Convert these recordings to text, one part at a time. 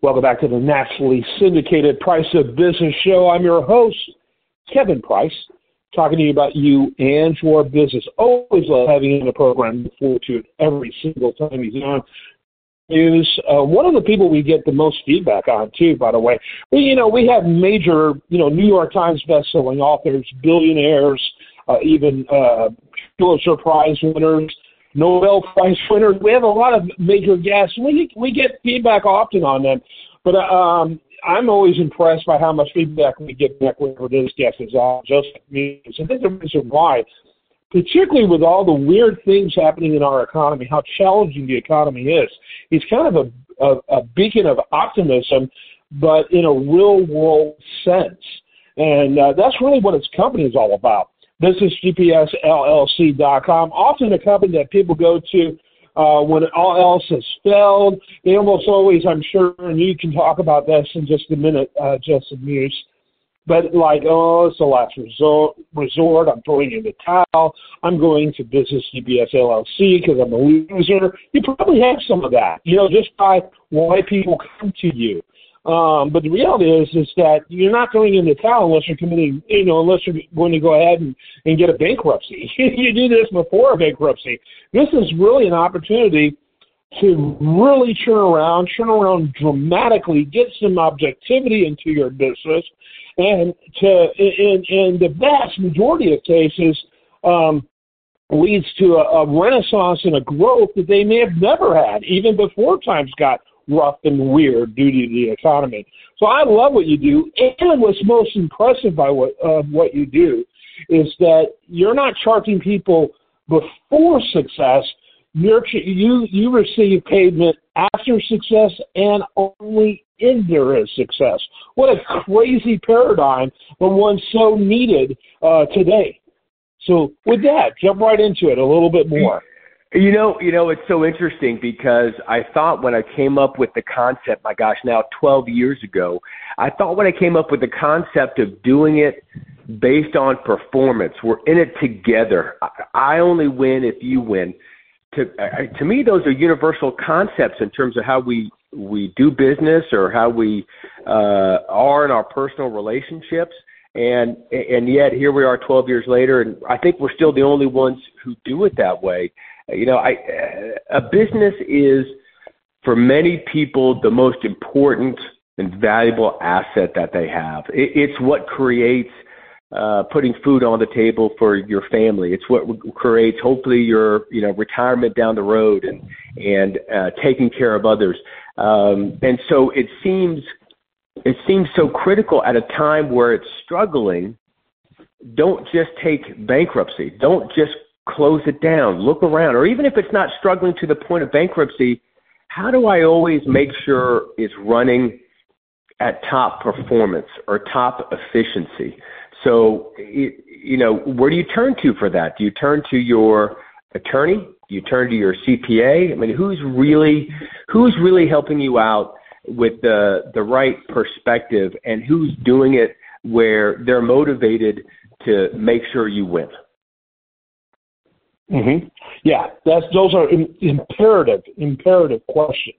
Welcome back to the nationally syndicated Price of Business show. I'm your host, Kevin Price, talking to you about you and your business. Always love having you on the program. Look forward to it every single time he's on. Is uh, one of the people we get the most feedback on too. By the way, we you know we have major you know New York Times best-selling authors, billionaires, uh, even uh, Pulitzer Prize winners Nobel Prize winners. We have a lot of major guests. We we get feedback often on them, but uh, um, I'm always impressed by how much feedback we get back whenever this guest is on. Just me. So there's a reason why, particularly with all the weird things happening in our economy, how challenging the economy is. He's kind of a, a, a beacon of optimism, but in a real world sense. And uh, that's really what his company is all about businessgpsllc.com, often a company that people go to uh, when all else has failed. They almost always, I'm sure, and you can talk about this in just a minute, uh, Justin Meuse. But like, oh, it's the last resort. Resort. I'm throwing in the towel. I'm going to Business GPS LLC because I'm a loser. You probably have some of that, you know, just by why people come to you. Um, but the reality is, is that you're not going into town unless you're committing, you know, unless you're going to go ahead and, and get a bankruptcy. you do this before a bankruptcy. This is really an opportunity to really turn around, turn around dramatically, get some objectivity into your business, and to, in, in the vast majority of cases, um, leads to a, a renaissance and a growth that they may have never had, even before times got rough and weird due to the economy. So I love what you do, and what's most impressive by what uh, what you do is that you're not charging people before success. You're, you you receive payment after success and only if there is success. What a crazy paradigm, but one so needed uh, today. So with that, jump right into it a little bit more. You know, you know, it's so interesting because I thought when I came up with the concept, my gosh, now 12 years ago, I thought when I came up with the concept of doing it based on performance, we're in it together. I only win if you win. To to me, those are universal concepts in terms of how we we do business or how we uh, are in our personal relationships. And and yet here we are 12 years later, and I think we're still the only ones who do it that way. You know, I, a business is for many people the most important and valuable asset that they have. It, it's what creates uh, putting food on the table for your family. It's what creates hopefully your you know retirement down the road and and uh, taking care of others. Um, and so it seems it seems so critical at a time where it's struggling. Don't just take bankruptcy. Don't just close it down, look around, or even if it's not struggling to the point of bankruptcy, how do I always make sure it's running at top performance or top efficiency? So, you know, where do you turn to for that? Do you turn to your attorney? Do you turn to your CPA? I mean, who's really who's really helping you out with the the right perspective, and who's doing it where they're motivated to make sure you win? Mm-hmm. Yeah, that's those are in, imperative imperative questions,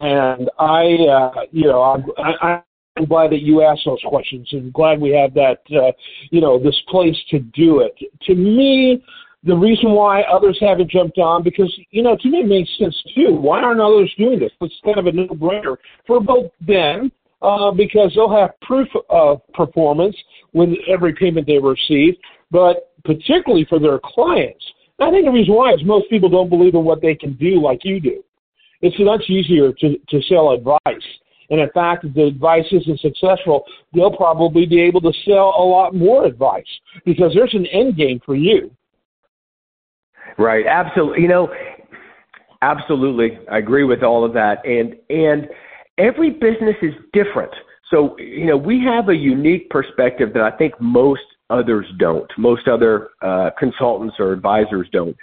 and I, uh, you know, I'm, I, I'm glad that you asked those questions, and glad we have that, uh, you know, this place to do it. To me, the reason why others haven't jumped on because you know to me it makes sense too. Why aren't others doing this? It's kind of a no-brainer for both them uh, because they'll have proof of performance with every payment they receive, but particularly for their clients I think the reason why is most people don't believe in what they can do like you do. It's much easier to, to sell advice. And in fact, if the advice isn't successful, they'll probably be able to sell a lot more advice because there's an end game for you. Right. Absolutely. You know, absolutely. I agree with all of that. And, and every business is different. So, you know, we have a unique perspective that I think most others don't. Most other uh, consultants or advisors don't.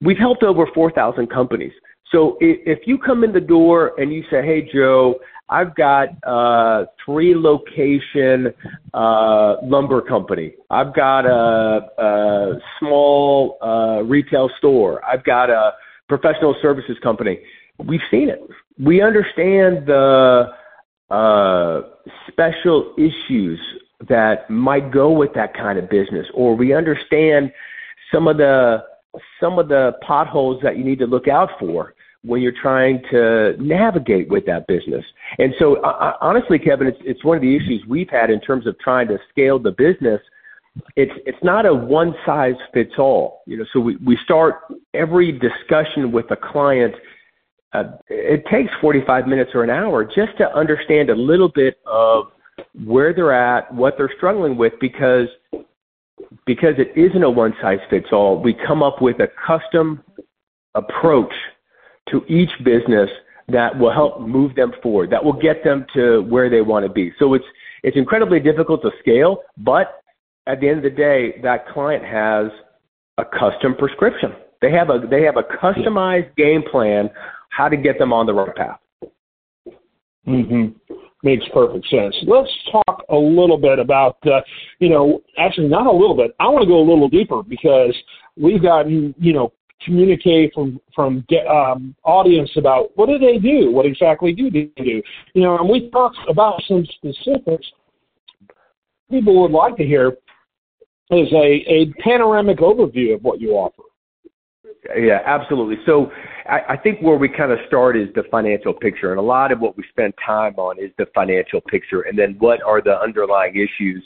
We've helped over 4,000 companies. So if you come in the door and you say, "Hey Joe, I've got a three location uh, lumber company. I've got a, a small uh, retail store. I've got a professional services company." We've seen it. We understand the uh, special issues that might go with that kind of business, or we understand some of the some of the potholes that you need to look out for when you're trying to navigate with that business. And so, uh, honestly, Kevin, it's it's one of the issues we've had in terms of trying to scale the business. It's it's not a one size fits all. You know, so we we start every discussion with a client. Uh, it takes 45 minutes or an hour just to understand a little bit of where they're at, what they're struggling with, because because it isn't a one size fits all. We come up with a custom approach to each business that will help move them forward, that will get them to where they want to be. So it's it's incredibly difficult to scale, but at the end of the day, that client has a custom prescription. They have a they have a customized game plan how to get them on the right path. Mhm. Makes perfect sense. Let's talk a little bit about, uh, you know, actually not a little bit. I want to go a little deeper because we've gotten, you know, communicate from from um, audience about what do they do, what exactly do they do, you know, and we talked about some specifics. People would like to hear is a a panoramic overview of what you offer. Yeah, absolutely. So I, I think where we kind of start is the financial picture, and a lot of what we spend time on is the financial picture, and then what are the underlying issues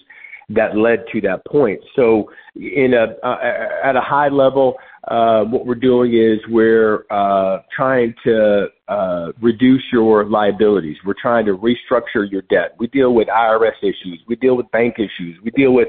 that led to that point. So, in a uh, at a high level, uh, what we're doing is we're uh, trying to uh, reduce your liabilities. We're trying to restructure your debt. We deal with IRS issues. We deal with bank issues. We deal with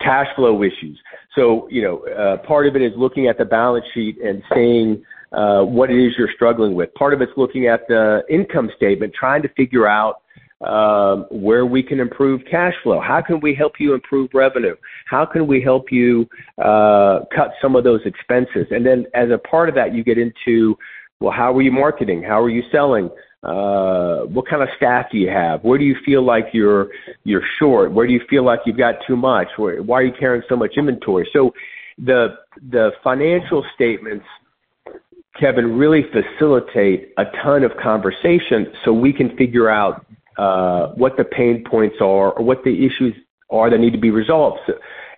cash flow issues. So, you know, uh, part of it is looking at the balance sheet and seeing uh, what it is you're struggling with. Part of it's looking at the income statement, trying to figure out um, where we can improve cash flow. How can we help you improve revenue? How can we help you uh, cut some of those expenses? And then as a part of that, you get into, well, how are you marketing? How are you selling? Uh, what kind of staff do you have? Where do you feel like you're you're short? Where do you feel like you've got too much? Where, why are you carrying so much inventory? So the the financial statements Kevin, really facilitate a ton of conversation so we can figure out uh, what the pain points are or what the issues are that need to be resolved. So,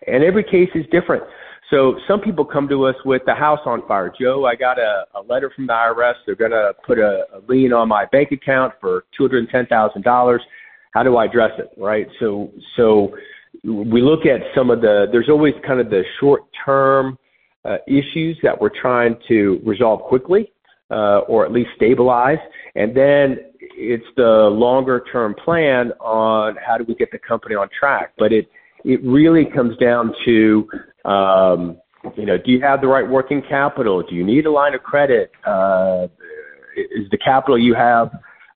and every case is different. So some people come to us with the house on fire. Joe, I got a, a letter from the IRS. They're going to put a, a lien on my bank account for two hundred ten thousand dollars. How do I address it? Right. So so we look at some of the. There's always kind of the short term uh, issues that we're trying to resolve quickly uh, or at least stabilize, and then it's the longer term plan on how do we get the company on track. But it it really comes down to um, you know, do you have the right working capital? Do you need a line of credit? Uh, is the capital you have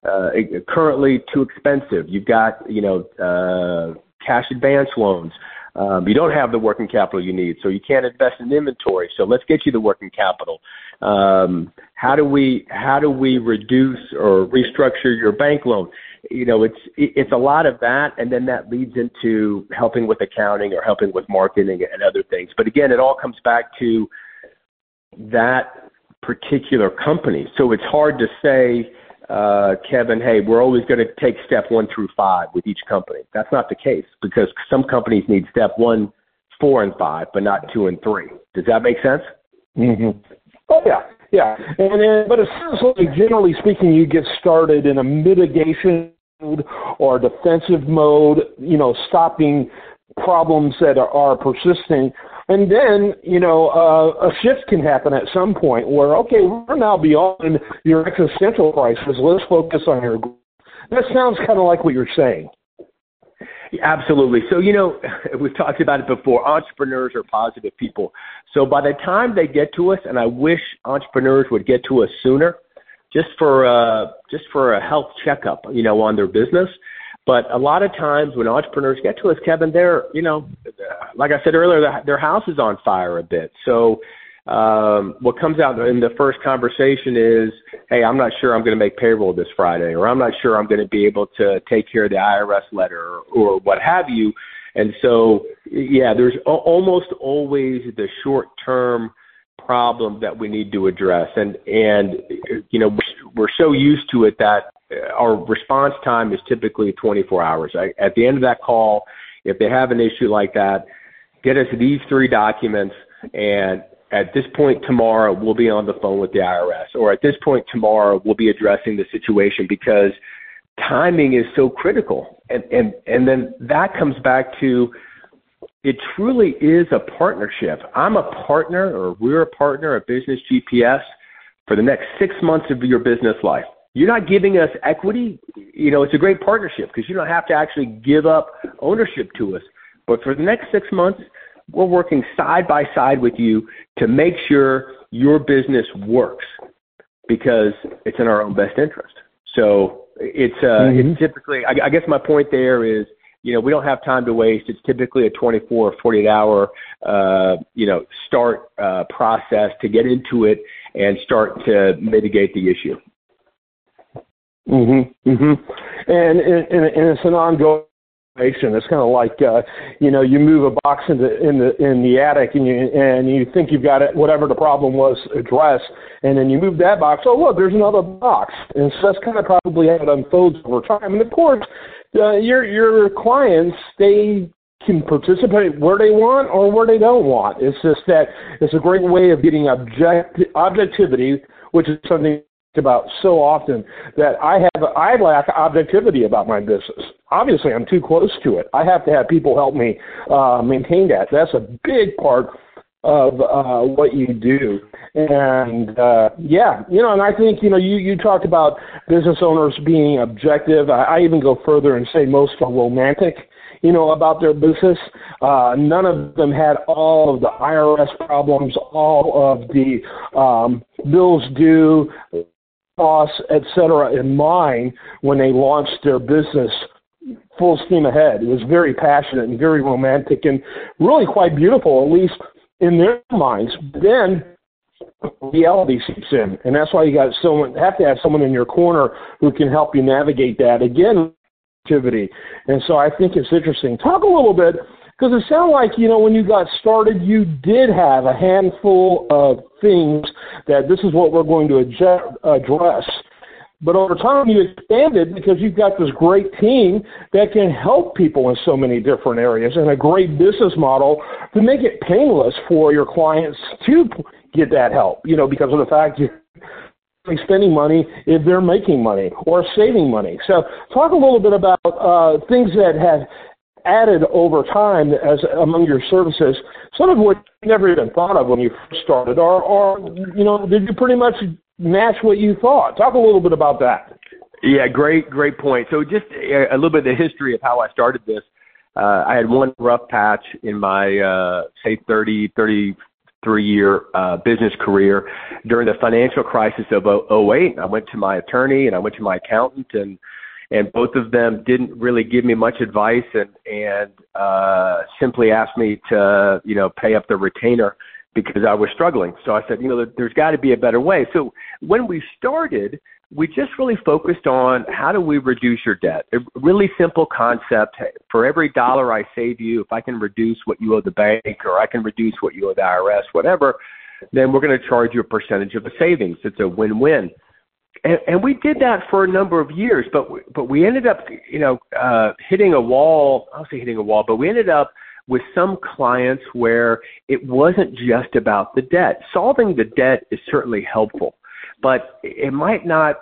uh, currently too expensive? You've got you know uh, cash advance loans. Um, you don't have the working capital you need, so you can't invest in inventory. So let's get you the working capital. Um, how do we how do we reduce or restructure your bank loan? You know, it's it's a lot of that, and then that leads into helping with accounting or helping with marketing and other things. But again, it all comes back to that particular company. So it's hard to say uh, Kevin, hey, we're always going to take step one through five with each company. That's not the case because some companies need step one, four, and five, but not two and three. Does that make sense? Mm-hmm. Oh yeah, yeah. And then, but it sounds like generally speaking, you get started in a mitigation mode or defensive mode. You know, stopping problems that are, are persisting and then, you know, uh, a shift can happen at some point where, okay, we're now beyond your existential crisis. Let's focus on your. That sounds kind of like what you're saying. Absolutely. So, you know, we've talked about it before. Entrepreneurs are positive people. So by the time they get to us, and I wish entrepreneurs would get to us sooner, just for uh, just for a health checkup, you know, on their business. But a lot of times when entrepreneurs get to us, Kevin, they're, you know, like I said earlier, their house is on fire a bit. So um, what comes out in the first conversation is, hey, I'm not sure I'm going to make payroll this Friday, or I'm not sure I'm going to be able to take care of the IRS letter, or, or what have you. And so, yeah, there's almost always the short term problem that we need to address. And and you know we're so used to it that our response time is typically 24 hours. I, at the end of that call, if they have an issue like that, get us these three documents, and at this point tomorrow we'll be on the phone with the IRS, or at this point tomorrow we'll be addressing the situation because timing is so critical. And and and then that comes back to it truly is a partnership. I'm a partner, or we're a partner of Business GPS for the next six months of your business life. You're not giving us equity. You know, it's a great partnership because you don't have to actually give up ownership to us. But for the next six months, we're working side by side with you to make sure your business works because it's in our own best interest. So it's uh, mm-hmm. it's typically. I, I guess my point there is you know, we don't have time to waste. It's typically a 24 or 48 hour, uh, you know, start uh, process to get into it and start to mitigate the issue. Mhm. Mhm. And, and and it's an ongoing it's kind of like uh, you know you move a box in the in the in the attic and you and you think you've got it whatever the problem was addressed and then you move that box oh look there's another box and so that's kind of probably how it unfolds over time and of course uh, your your clients they can participate where they want or where they don't want. It's just that it's a great way of getting object objectivity, which is something about so often that I have I lack objectivity about my business. Obviously, I'm too close to it. I have to have people help me uh, maintain that. That's a big part of uh, what you do. And uh, yeah, you know, and I think you know you you talked about business owners being objective. I, I even go further and say most are romantic. You know about their business. Uh, none of them had all of the IRS problems, all of the um, bills due, costs, et cetera, in mind when they launched their business full steam ahead. It was very passionate and very romantic and really quite beautiful, at least in their minds. Then reality seeps in, and that's why you got someone have to have someone in your corner who can help you navigate that. Again, activity, and so I think it's interesting. Talk a little bit because it sounded like you know when you got started, you did have a handful of things that this is what we're going to address. But over time, you expanded because you've got this great team that can help people in so many different areas and a great business model to make it painless for your clients to get that help, you know, because of the fact you're spending money if they're making money or saving money. So talk a little bit about uh, things that have added over time as among your services, some of which you never even thought of when you first started, or, or you know, did you pretty much match what you thought. Talk a little bit about that. Yeah, great, great point. So just a, a little bit of the history of how I started this. Uh, I had one rough patch in my, uh, say 30, 33 year, uh, business career during the financial crisis of 08. I went to my attorney and I went to my accountant and, and both of them didn't really give me much advice and, and, uh, simply asked me to, you know, pay up the retainer because I was struggling. So I said, you know, there's got to be a better way. So when we started, we just really focused on how do we reduce your debt. A really simple concept. For every dollar I save you, if I can reduce what you owe the bank or I can reduce what you owe the IRS, whatever, then we're going to charge you a percentage of the savings. It's a win-win. And, and we did that for a number of years, but we, but we ended up, you know, uh, hitting a wall. I'll say hitting a wall, but we ended up with some clients where it wasn't just about the debt. Solving the debt is certainly helpful, but it might not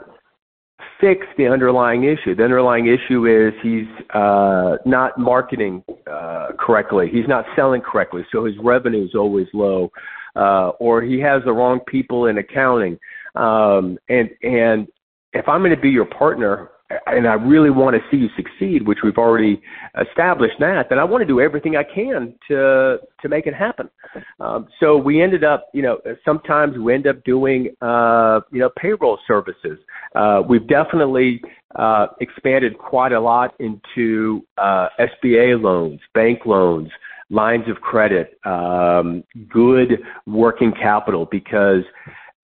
fix the underlying issue. The underlying issue is he's uh, not marketing uh, correctly. He's not selling correctly, so his revenue is always low, uh, or he has the wrong people in accounting. Um, and and if I'm going to be your partner, and I really want to see you succeed, which we've already established that, then I want to do everything I can to to make it happen. Um, so we ended up, you know, sometimes we end up doing, uh, you know, payroll services. Uh, we've definitely uh, expanded quite a lot into uh, SBA loans, bank loans, lines of credit, um, good working capital because.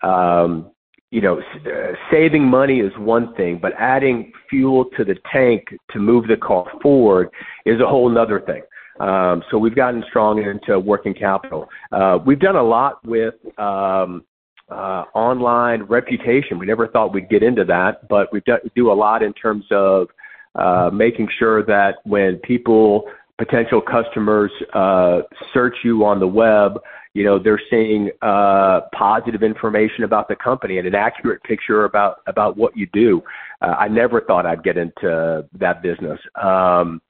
Um, you know, uh, saving money is one thing, but adding fuel to the tank to move the car forward is a whole other thing. Um, so we've gotten strong into working capital. Uh, we've done a lot with um, uh, online reputation. We never thought we'd get into that, but we do, a lot in terms of uh, making sure that when people, potential customers, uh, search you on the web, you know they're seeing uh, positive information about the company and an accurate picture about about what you do. Uh, I never thought I'd get into that business. Um,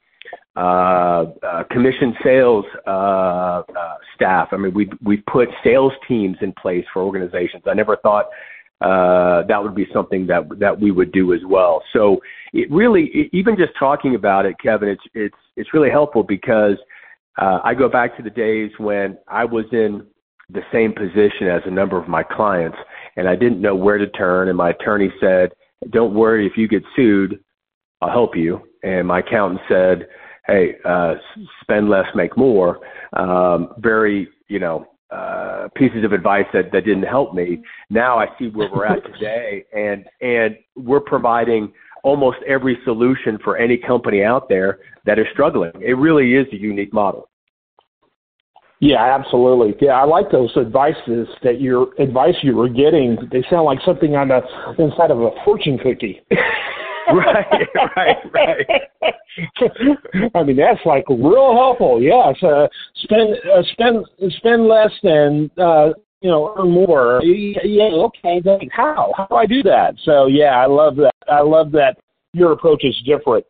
uh, uh, commission sales uh, uh, staff. I mean, we we put sales teams in place for organizations. I never thought uh, that would be something that that we would do as well. So it really, even just talking about it, Kevin, it's it's it's really helpful because uh, I go back to the days when I was in the same position as a number of my clients, and I didn't know where to turn. And my attorney said, "Don't worry, if you get sued, I'll help you." And my accountant said, "Hey, uh, spend less, make more." Um, very, you know, uh, pieces of advice that that didn't help me. Now I see where we're at today, and and we're providing almost every solution for any company out there that is struggling. It really is a unique model. Yeah, absolutely. Yeah, I like those advices that your advice you were getting. They sound like something on the inside of a fortune cookie. right, right, right. I mean, that's like real helpful. Yes, uh, spend uh, spend spend less than uh, you know earn more. Yeah, okay. Then how how do I do that? So yeah, I love that. I love that your approach is different.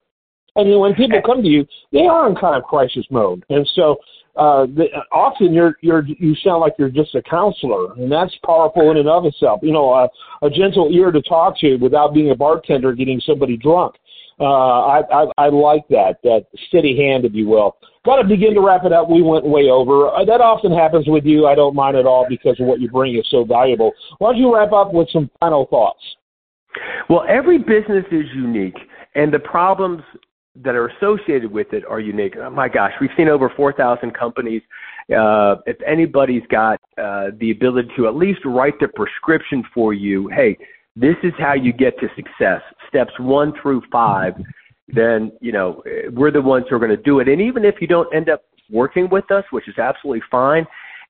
And when people come to you, they are in kind of crisis mode, and so uh, the, often you're you're you sound like you're just a counselor, and that's powerful in and of itself. You know, a, a gentle ear to talk to without being a bartender getting somebody drunk. Uh, I, I I like that that steady hand, if you will. Got to begin to wrap it up. We went way over. Uh, that often happens with you. I don't mind at all because of what you bring is so valuable. Why don't you wrap up with some final thoughts? Well, every business is unique, and the problems that are associated with it are unique. Oh my gosh, we've seen over 4,000 companies. Uh, if anybody's got uh, the ability to at least write the prescription for you, hey, this is how you get to success, steps one through five, then, you know, we're the ones who are going to do it. And even if you don't end up working with us, which is absolutely fine,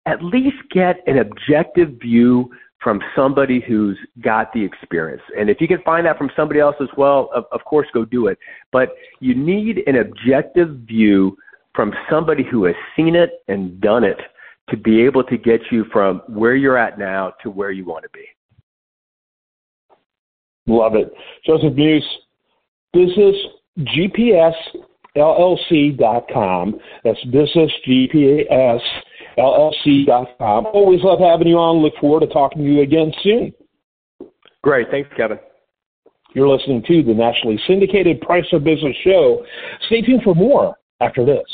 at least get an objective view from somebody who's got the experience. And if you can find that from somebody else as well, of, of course, go do it. But you need an objective view from somebody who has seen it and done it to be able to get you from where you're at now to where you want to be. Love it. Joseph Meuse, business GPS LLC.com. That's business GPS LLC.com. Always love having you on. Look forward to talking to you again soon. Great. Thanks, Kevin. You're listening to the nationally syndicated Price of Business show. Stay tuned for more after this.